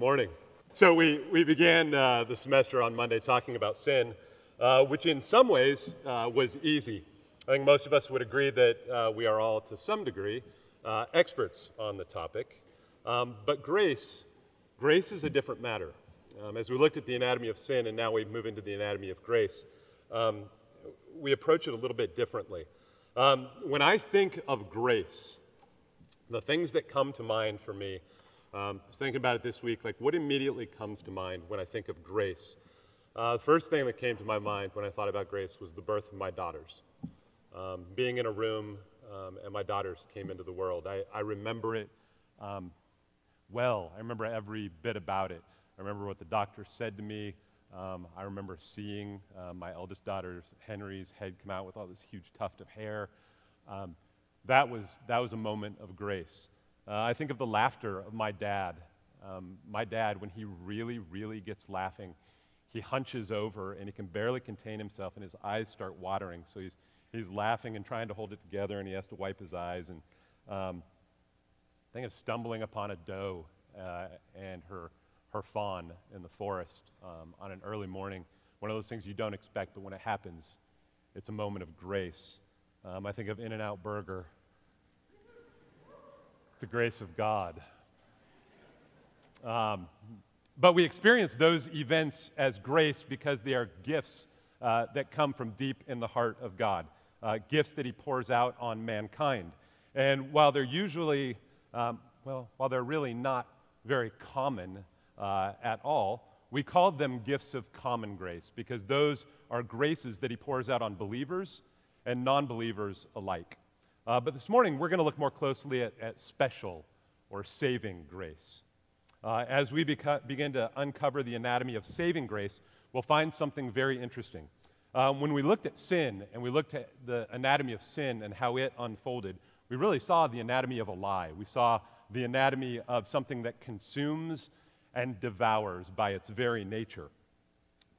morning. So, we, we began uh, the semester on Monday talking about sin, uh, which in some ways uh, was easy. I think most of us would agree that uh, we are all, to some degree, uh, experts on the topic. Um, but grace, grace is a different matter. Um, as we looked at the anatomy of sin and now we move into the anatomy of grace, um, we approach it a little bit differently. Um, when I think of grace, the things that come to mind for me, um, I was thinking about it this week, like what immediately comes to mind when I think of grace? Uh, the first thing that came to my mind when I thought about grace was the birth of my daughters. Um, being in a room um, and my daughters came into the world. I, I remember it um, well. I remember every bit about it. I remember what the doctor said to me. Um, I remember seeing uh, my eldest daughter, Henry's head come out with all this huge tuft of hair. Um, that, was, that was a moment of grace. Uh, I think of the laughter of my dad. Um, my dad, when he really, really gets laughing, he hunches over and he can barely contain himself, and his eyes start watering. So he's, he's laughing and trying to hold it together, and he has to wipe his eyes. And um, think of stumbling upon a doe uh, and her her fawn in the forest um, on an early morning. One of those things you don't expect, but when it happens, it's a moment of grace. Um, I think of In N Out Burger, the grace of God. Um, but we experience those events as grace because they are gifts uh, that come from deep in the heart of God, uh, gifts that He pours out on mankind. And while they're usually, um, well, while they're really not very common, uh, at all. We called them gifts of common grace because those are graces that he pours out on believers and non believers alike. Uh, but this morning, we're going to look more closely at, at special or saving grace. Uh, as we beca- begin to uncover the anatomy of saving grace, we'll find something very interesting. Um, when we looked at sin and we looked at the anatomy of sin and how it unfolded, we really saw the anatomy of a lie. We saw the anatomy of something that consumes and devours by its very nature.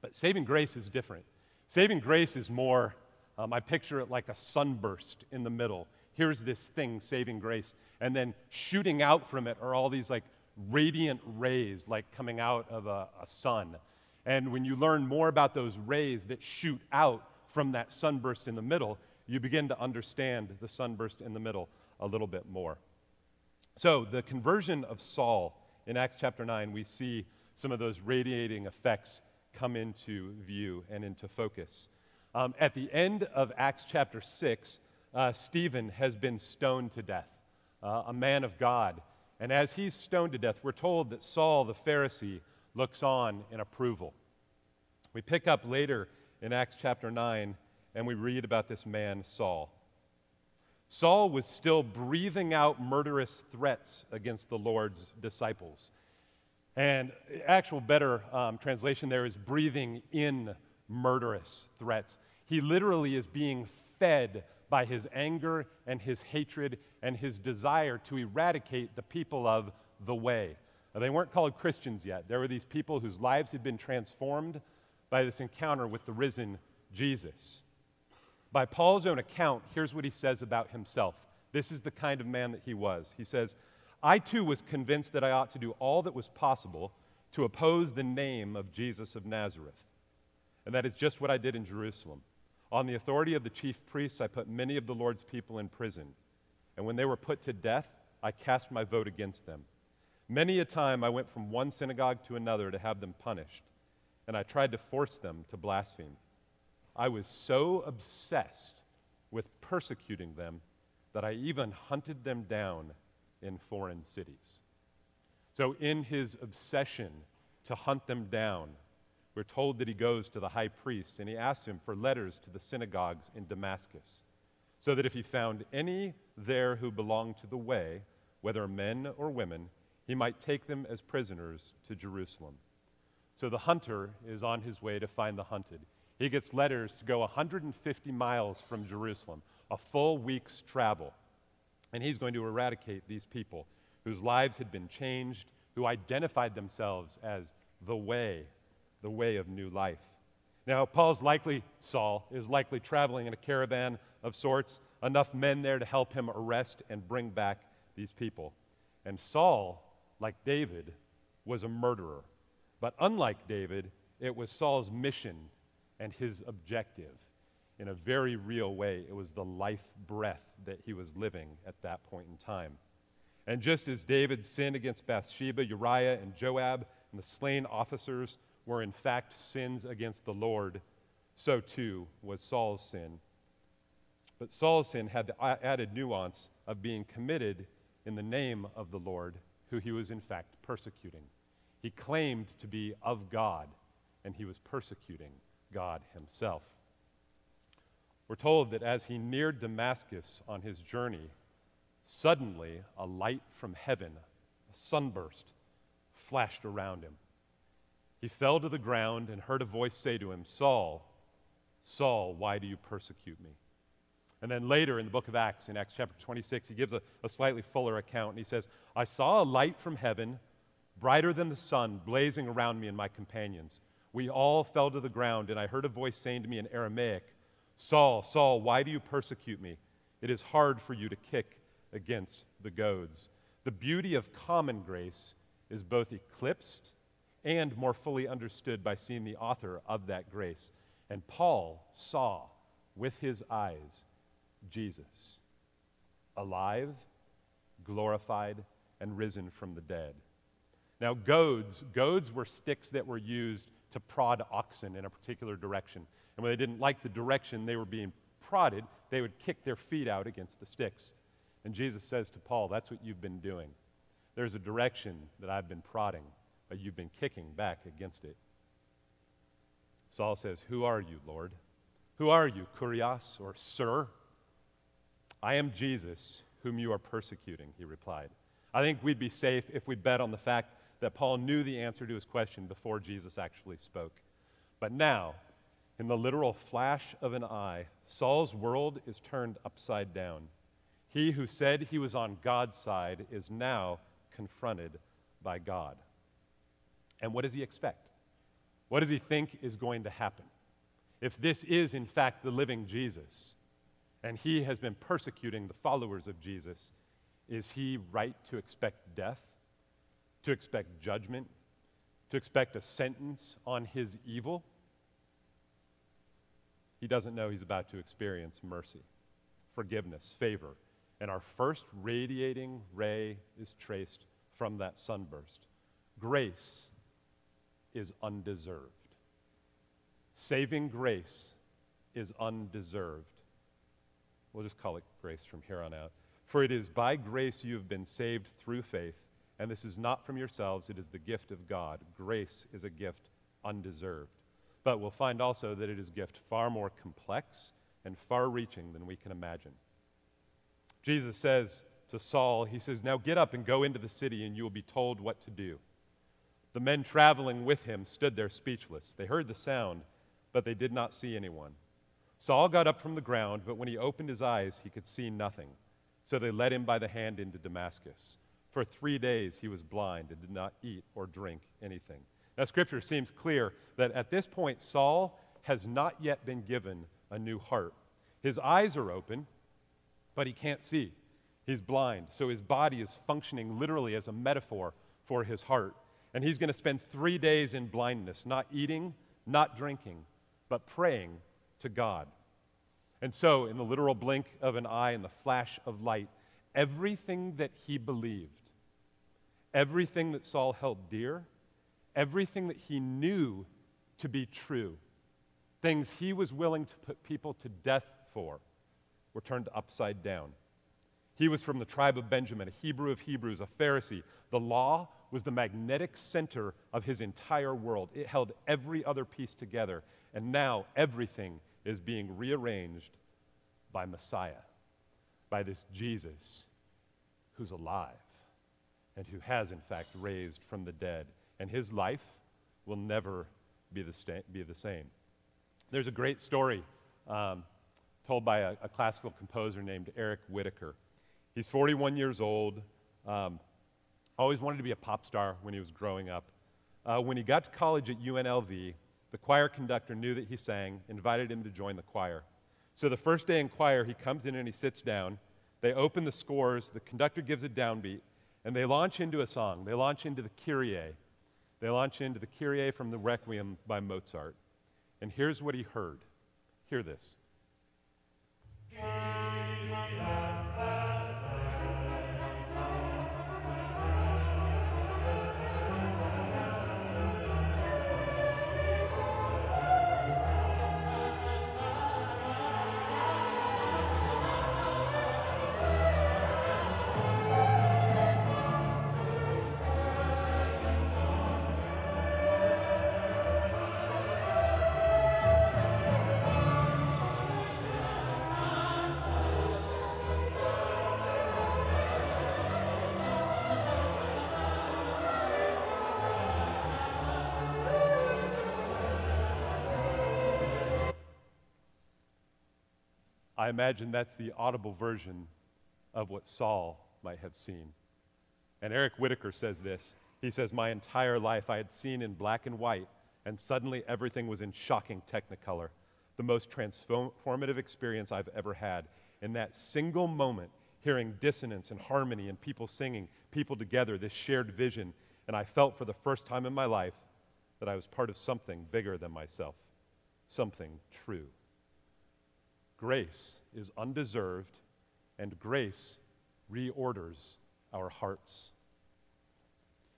But saving grace is different. Saving grace is more, um, I picture it like a sunburst in the middle. Here's this thing, saving grace. And then shooting out from it are all these like radiant rays, like coming out of a, a sun. And when you learn more about those rays that shoot out from that sunburst in the middle, you begin to understand the sunburst in the middle a little bit more. So, the conversion of Saul in Acts chapter 9, we see some of those radiating effects come into view and into focus. Um, at the end of Acts chapter 6, uh, Stephen has been stoned to death, uh, a man of God. And as he's stoned to death, we're told that Saul the Pharisee looks on in approval. We pick up later in Acts chapter 9 and we read about this man, Saul. Saul was still breathing out murderous threats against the Lord's disciples. And actual better um, translation there is breathing in murderous threats. He literally is being fed by his anger and his hatred and his desire to eradicate the people of the way. Now, they weren't called Christians yet. There were these people whose lives had been transformed by this encounter with the risen Jesus. By Paul's own account, here's what he says about himself. This is the kind of man that he was. He says, I too was convinced that I ought to do all that was possible to oppose the name of Jesus of Nazareth. And that is just what I did in Jerusalem. On the authority of the chief priests, I put many of the Lord's people in prison. And when they were put to death, I cast my vote against them. Many a time I went from one synagogue to another to have them punished, and I tried to force them to blaspheme. I was so obsessed with persecuting them that I even hunted them down in foreign cities. So, in his obsession to hunt them down, we're told that he goes to the high priest and he asks him for letters to the synagogues in Damascus, so that if he found any there who belonged to the way, whether men or women, he might take them as prisoners to Jerusalem. So the hunter is on his way to find the hunted. He gets letters to go 150 miles from Jerusalem, a full week's travel. And he's going to eradicate these people whose lives had been changed, who identified themselves as the way, the way of new life. Now, Paul's likely, Saul, is likely traveling in a caravan of sorts, enough men there to help him arrest and bring back these people. And Saul, like David, was a murderer. But unlike David, it was Saul's mission and his objective. In a very real way, it was the life breath that he was living at that point in time. And just as David sinned against Bathsheba, Uriah, and Joab, and the slain officers were in fact sins against the Lord, so too was Saul's sin. But Saul's sin had the added nuance of being committed in the name of the Lord, who he was in fact persecuting. He claimed to be of God, and he was persecuting God himself. We're told that as he neared Damascus on his journey, suddenly a light from heaven, a sunburst, flashed around him. He fell to the ground and heard a voice say to him, Saul, Saul, why do you persecute me? And then later in the book of Acts, in Acts chapter 26, he gives a, a, slightly fuller account. And he says, I saw a light from heaven, brighter than the sun, blazing around me and my companions. We all fell to the ground, and I heard a voice saying to me in Aramaic, Saul, Saul, why do you persecute me? It is hard for you to kick against the goads. The beauty of common grace is both eclipsed and more fully understood by seeing the author of that grace. And Paul saw with his eyes Jesus, alive, glorified, and risen from the dead. Now, goads, goads were sticks that were used to prod oxen in a particular direction. And when they didn't like the direction they were being prodded, they would kick their feet out against the sticks. And Jesus says to Paul, That's what you've been doing. There's a direction that I've been prodding, but you've been kicking back against it. Saul says, Who are you, Lord? Who are you, Kurios or Sir? I am Jesus, whom you are persecuting, he replied. I think we'd be safe if we bet on the fact that Paul knew the answer to his question before Jesus actually spoke. But now, in the literal flash of an eye, Saul's world is turned upside down. He who said he was on God's side is now confronted by God. And what does he expect? What does he think is going to happen? If this is, in fact, the living Jesus, and he has been persecuting the followers of Jesus, is he right to expect death, to expect judgment, to expect a sentence on his evil? He doesn't know he's about to experience mercy, forgiveness, favor. And our first radiating ray is traced from that sunburst. Grace is undeserved. Saving grace is undeserved. We'll just call it grace from here on out. For it is by grace you have been saved through faith, and this is not from yourselves, it is the gift of God. Grace is a gift undeserved. But we'll find also that it is a gift far more complex and far reaching than we can imagine. Jesus says to Saul, He says, Now get up and go into the city, and you will be told what to do. The men traveling with him stood there speechless. They heard the sound, but they did not see anyone. Saul got up from the ground, but when he opened his eyes, he could see nothing. So they led him by the hand into Damascus. For three days he was blind and did not eat or drink anything. Now, scripture seems clear that at this point, Saul has not yet been given a new heart. His eyes are open, but he can't see. He's blind, so his body is functioning literally as a metaphor for his heart. And he's going to spend three days in blindness, not eating, not drinking, but praying to God. And so, in the literal blink of an eye and the flash of light, everything that he believed, everything that Saul held dear, everything that he knew to be true, things he was willing to put people to death for, were turned upside down. He was from the tribe of Benjamin, a Hebrew of Hebrews, a Pharisee. The law was the magnetic center of his entire world, it held every other piece together. And now everything is being rearranged by Messiah, by this Jesus who's alive and who has, in fact, raised from the dead. And his life will never be the, sta- be the same. There's a great story um, told by a, a, classical composer named Eric Whitacre. He's 41 years old, um, always wanted to be a pop star when he was growing up. Uh, when he got to college at UNLV, the choir conductor knew that he sang, invited him to join the choir. So the first day in choir, he comes in and he sits down. They open the scores, the conductor gives a downbeat, and they launch into a song. They launch into the Kyrie, They launch into the Kyrie from the Requiem by Mozart. And here's what he heard. Hear this. I imagine that's the audible version of what Saul might have seen. And Eric Whitacre says this. He says, My entire life I had seen in black and white, and suddenly everything was in shocking technicolor. The most transformative experience I've ever had. In that single moment, hearing dissonance and harmony and people singing, people together, this shared vision, and I felt for the first time in my life that I was part of something bigger than myself, something true. Grace is undeserved, and grace reorders our hearts.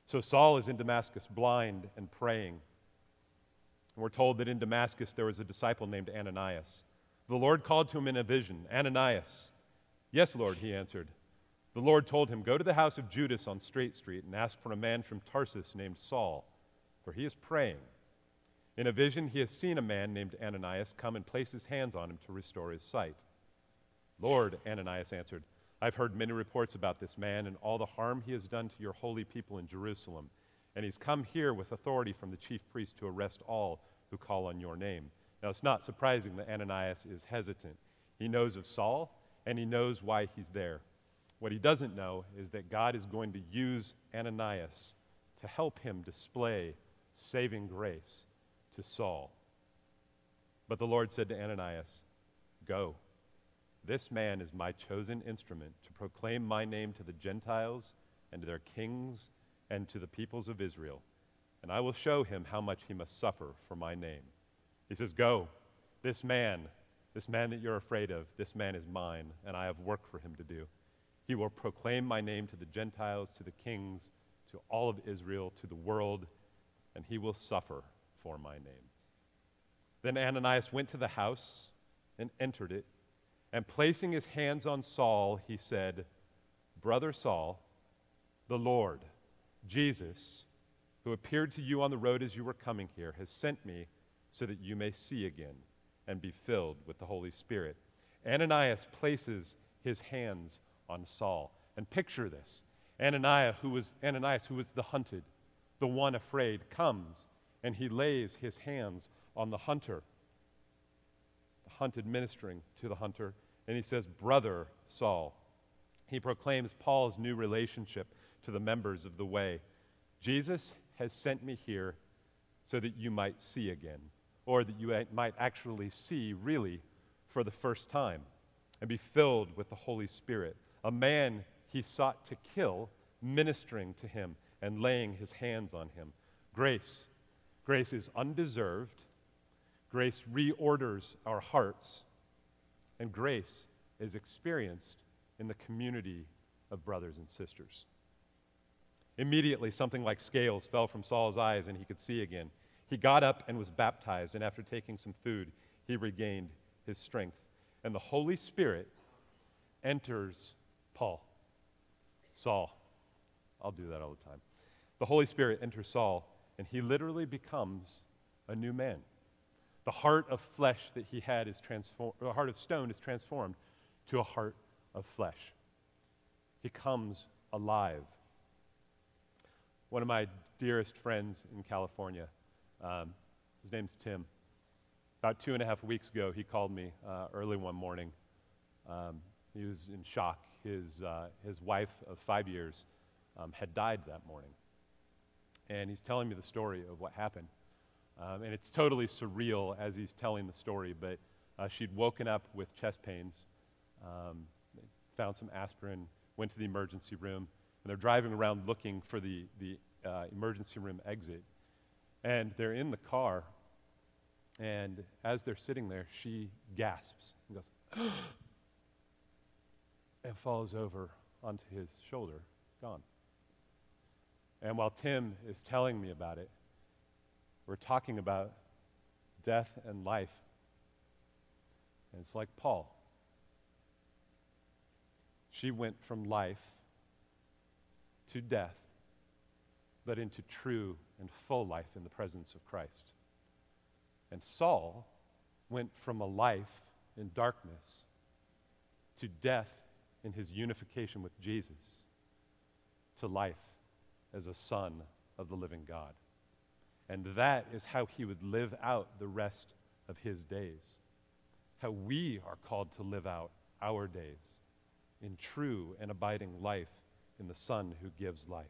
So Saul is in Damascus, blind and praying. And we're told that in Damascus there was a disciple named Ananias. The Lord called to him in a vision Ananias. Yes, Lord, he answered. The Lord told him, Go to the house of Judas on Straight Street and ask for a man from Tarsus named Saul, for he is praying. In a vision, he has seen a man named Ananias come and place his hands on him to restore his sight. Lord, Ananias answered, I've heard many reports about this man and all the harm he has done to your holy people in Jerusalem. And he's come here with authority from the chief priest to arrest all who call on your name. Now, it's not surprising that Ananias is hesitant. He knows of Saul, and he knows why he's there. What he doesn't know is that God is going to use Ananias to help him display saving grace to Saul. But the Lord said to Ananias, Go. This man is my chosen instrument to proclaim my name to the Gentiles and to their kings and to the peoples of Israel. And I will show him how much he must suffer for my name. He says, Go. This man, this man that you're afraid of, this man is mine, and I have work for him to do. He will proclaim my name to the Gentiles, to the kings, to all of Israel, to the world, and he will suffer for my name. Then Ananias went to the house and entered it, and placing his hands on Saul, he said, Brother Saul, the Lord, Jesus, who appeared to you on the road as you were coming here, has sent me so that you may see again and be filled with the Holy Spirit. Ananias places his hands on Saul. And picture this Ananias, who was, Ananias, who was the hunted, the one afraid, comes and he lays his hands on the hunter, the hunted ministering to the hunter, and he says, Brother Saul. He proclaims Paul's new relationship to the members of the way. Jesus has sent me here so that you might see again, or that you might actually see really for the first time and be filled with the Holy Spirit. A man he sought to kill, ministering to him and laying his hands on him. Grace Grace is undeserved. Grace reorders our hearts. And grace is experienced in the community of brothers and sisters. Immediately, something like scales fell from Saul's eyes and he could see again. He got up and was baptized, and after taking some food, he regained his strength. And the Holy Spirit enters Paul. Saul. I'll do that all the time. The Holy Spirit enters Saul and he literally becomes a new man. The heart of flesh that he had is transformed, the heart of stone is transformed to a heart of flesh. He comes alive. One of my dearest friends in California, um, his name's Tim. About two and a half weeks ago, he called me uh, early one morning. Um, he was in shock. His, uh, his wife of five years um, had died that morning and he's telling me the story of what happened. Um, and it's totally surreal as he's telling the story, but uh, she'd woken up with chest pains, um, found some aspirin, went to the emergency room, and they're driving around looking for the, the uh, emergency room exit. And they're in the car, and as they're sitting there, she gasps and goes, and falls over onto his shoulder, gone. And while Tim is telling me about it, we're talking about death and life. And it's like Paul. She went from life to death, but into true and full life in the presence of Christ. And Saul went from a life in darkness to death in his unification with Jesus to life as a son of the living God. And that is how he would live out the rest of his days. How we are called to live out our days in true and abiding life in the Son who gives life.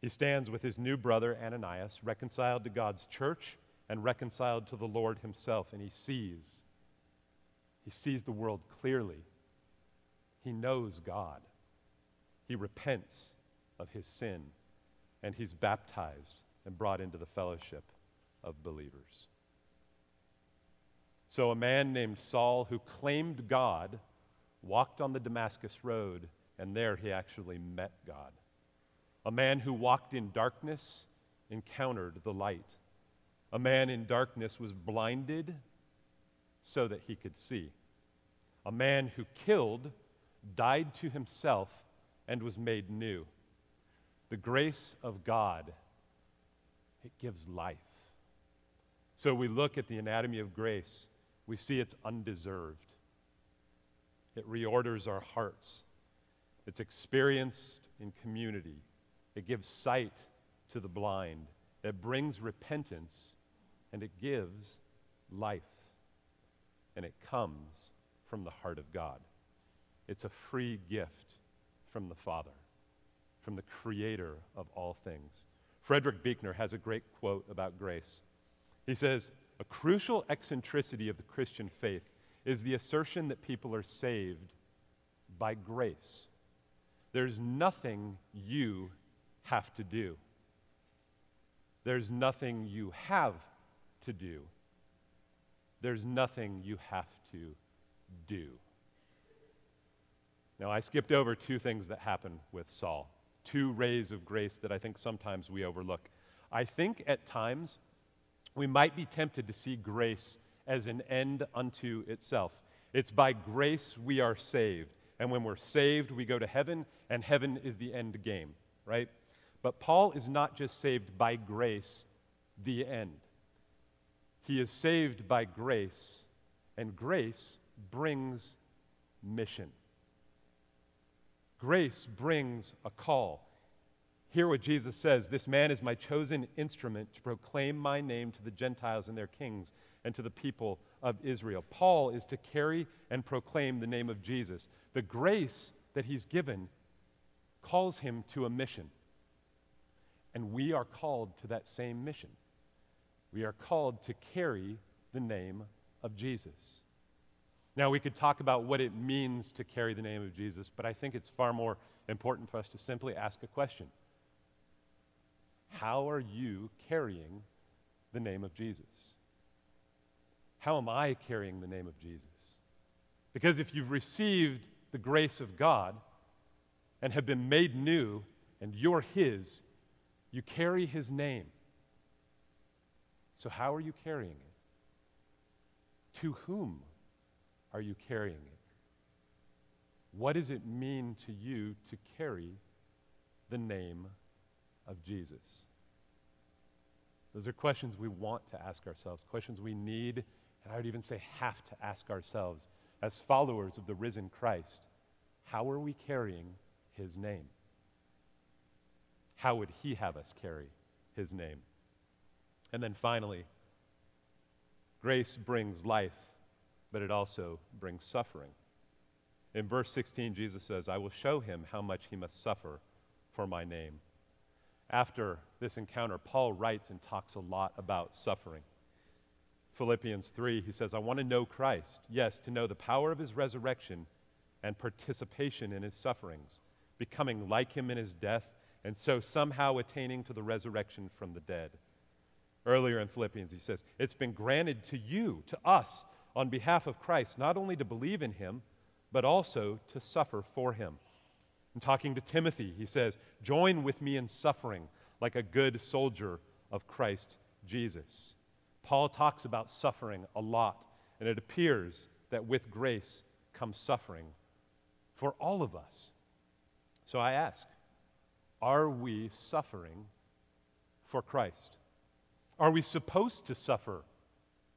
He stands with his new brother Ananias, reconciled to God's church and reconciled to the Lord himself, and he sees. He sees the world clearly. He knows God. He repents of his sin, and he's baptized and brought into the fellowship of believers. So, a man named Saul who claimed God walked on the Damascus Road, and there he actually met God. A man who walked in darkness encountered the light. A man in darkness was blinded so that he could see. A man who killed died to himself and was made new. The grace of God, it gives life. So we look at the anatomy of grace, we see it's undeserved. It reorders our hearts. It's experienced in community. It gives sight to the blind. It brings repentance and it gives life. And it comes from the heart of God. It's a free gift from the Father, from the Creator of all things. Frederick Buechner has a great quote about grace. He says, A crucial eccentricity of the Christian faith is the assertion that people are saved by grace. There's nothing you have to do. There's nothing you have to do. There's nothing you have to do. Now, I skipped over two things that happen with Saul, two rays of grace that I think sometimes we overlook. I think at times we might be tempted to see grace as an end unto itself. It's by grace we are saved. And when we're saved, we go to heaven, and heaven is the end game, right? But Paul is not just saved by grace, the end. He is saved by grace, and grace brings mission. Grace brings a call. Hear what Jesus says This man is my chosen instrument to proclaim my name to the Gentiles and their kings and to the people of Israel. Paul is to carry and proclaim the name of Jesus. The grace that he's given calls him to a mission. And we are called to that same mission. We are called to carry the name of Jesus. Now, we could talk about what it means to carry the name of Jesus, but I think it's far more important for us to simply ask a question How are you carrying the name of Jesus? How am I carrying the name of Jesus? Because if you've received the grace of God and have been made new and you're His, you carry His name. So, how are you carrying it? To whom are you carrying it? What does it mean to you to carry the name of Jesus? Those are questions we want to ask ourselves, questions we need, and I would even say have to ask ourselves as followers of the risen Christ. How are we carrying his name? How would he have us carry his name? And then finally, grace brings life but it also brings suffering. In verse 16, Jesus says, I will show him how much he must suffer for my name. After this encounter, Paul writes and talks a lot about suffering. Philippians 3, he says, I want to know Christ, yes, to know the power of his resurrection and participation in his sufferings, becoming like him in his death, and so somehow attaining to the resurrection from the dead. Earlier in Philippians, he says, It's been granted to you, to us, on behalf of Christ, not only to believe in him, but also to suffer for him. In talking to Timothy, he says, Join with me in suffering like a good soldier of Christ Jesus. Paul talks about suffering a lot, and it appears that with grace comes suffering for all of us. So I ask, are we suffering for Christ? Are we supposed to suffer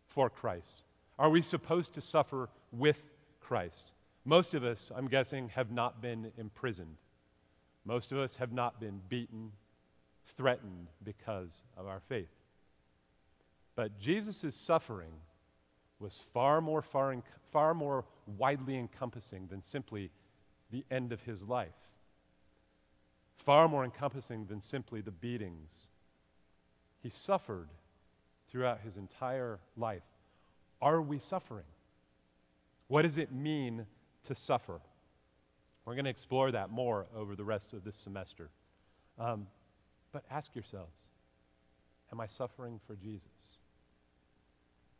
for Christ? Are we supposed to suffer with Christ? Most of us, I'm guessing, have not been imprisoned. Most of us have not been beaten, threatened because of our faith. But Jesus' suffering was far more, far, far more widely encompassing than simply the end of his life, far more encompassing than simply the beatings. He suffered throughout his entire life. Are we suffering? What does it mean to suffer? We're going to explore that more over the rest of this semester. Um, but ask yourselves Am I suffering for Jesus?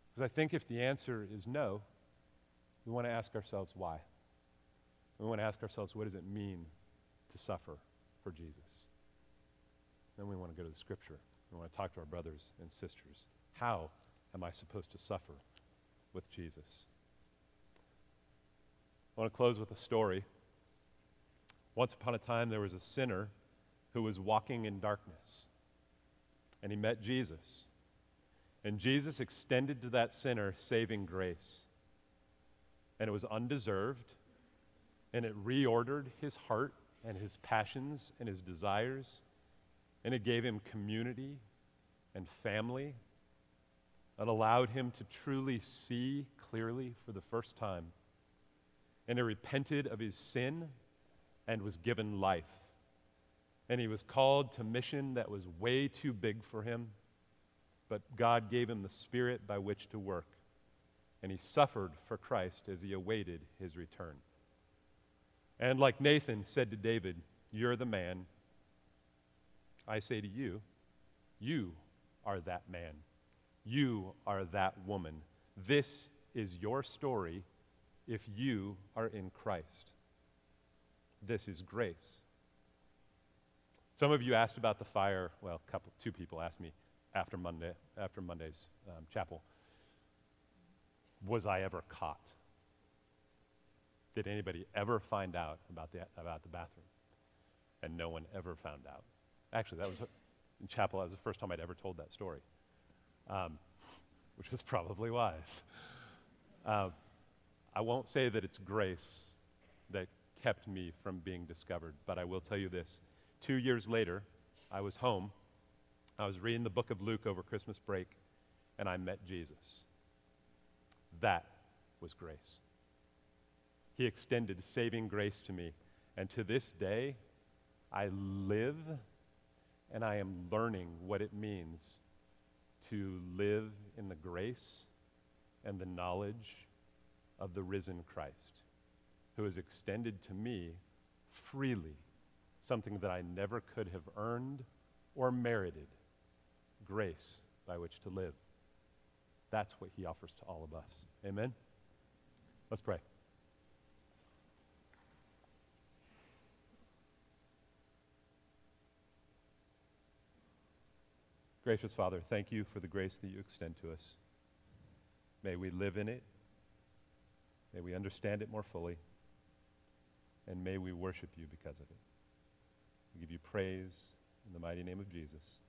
Because I think if the answer is no, we want to ask ourselves why. We want to ask ourselves what does it mean to suffer for Jesus? Then we want to go to the scripture. We want to talk to our brothers and sisters. How am I supposed to suffer with Jesus? I want to close with a story. Once upon a time, there was a sinner who was walking in darkness, and he met Jesus. And Jesus extended to that sinner saving grace. And it was undeserved, and it reordered his heart and his passions and his desires, and it gave him community and family. It allowed him to truly see clearly for the first time. And he repented of his sin and was given life. And he was called to mission that was way too big for him, but God gave him the spirit by which to work. And he suffered for Christ as he awaited his return. And like Nathan said to David, You're the man. I say to you, You are that man. You are that woman. This is your story if you are in Christ. This is grace. Some of you asked about the fire. Well, couple, two people asked me after Monday, after Monday's um, chapel. Was I ever caught? Did anybody ever find out about the, about the bathroom? And no one ever found out. Actually, that was in chapel. That was the first time I'd ever told that story, um, which was probably wise. Uh, I won't say that it's grace that kept me from being discovered, but I will tell you this. Two years later, I was home. I was reading the book of Luke over Christmas break, and I met Jesus. That was grace. He extended saving grace to me, and to this day, I live and I am learning what it means to live in the grace and the knowledge of the risen Christ, who has extended to me freely something that I never could have earned or merited grace by which to live. That's what he offers to all of us. Amen? Let's pray. Gracious Father, thank you for the grace that you extend to us. May we live in it. May we understand it more fully. And may we worship you because of it. We give you praise in the mighty name of Jesus.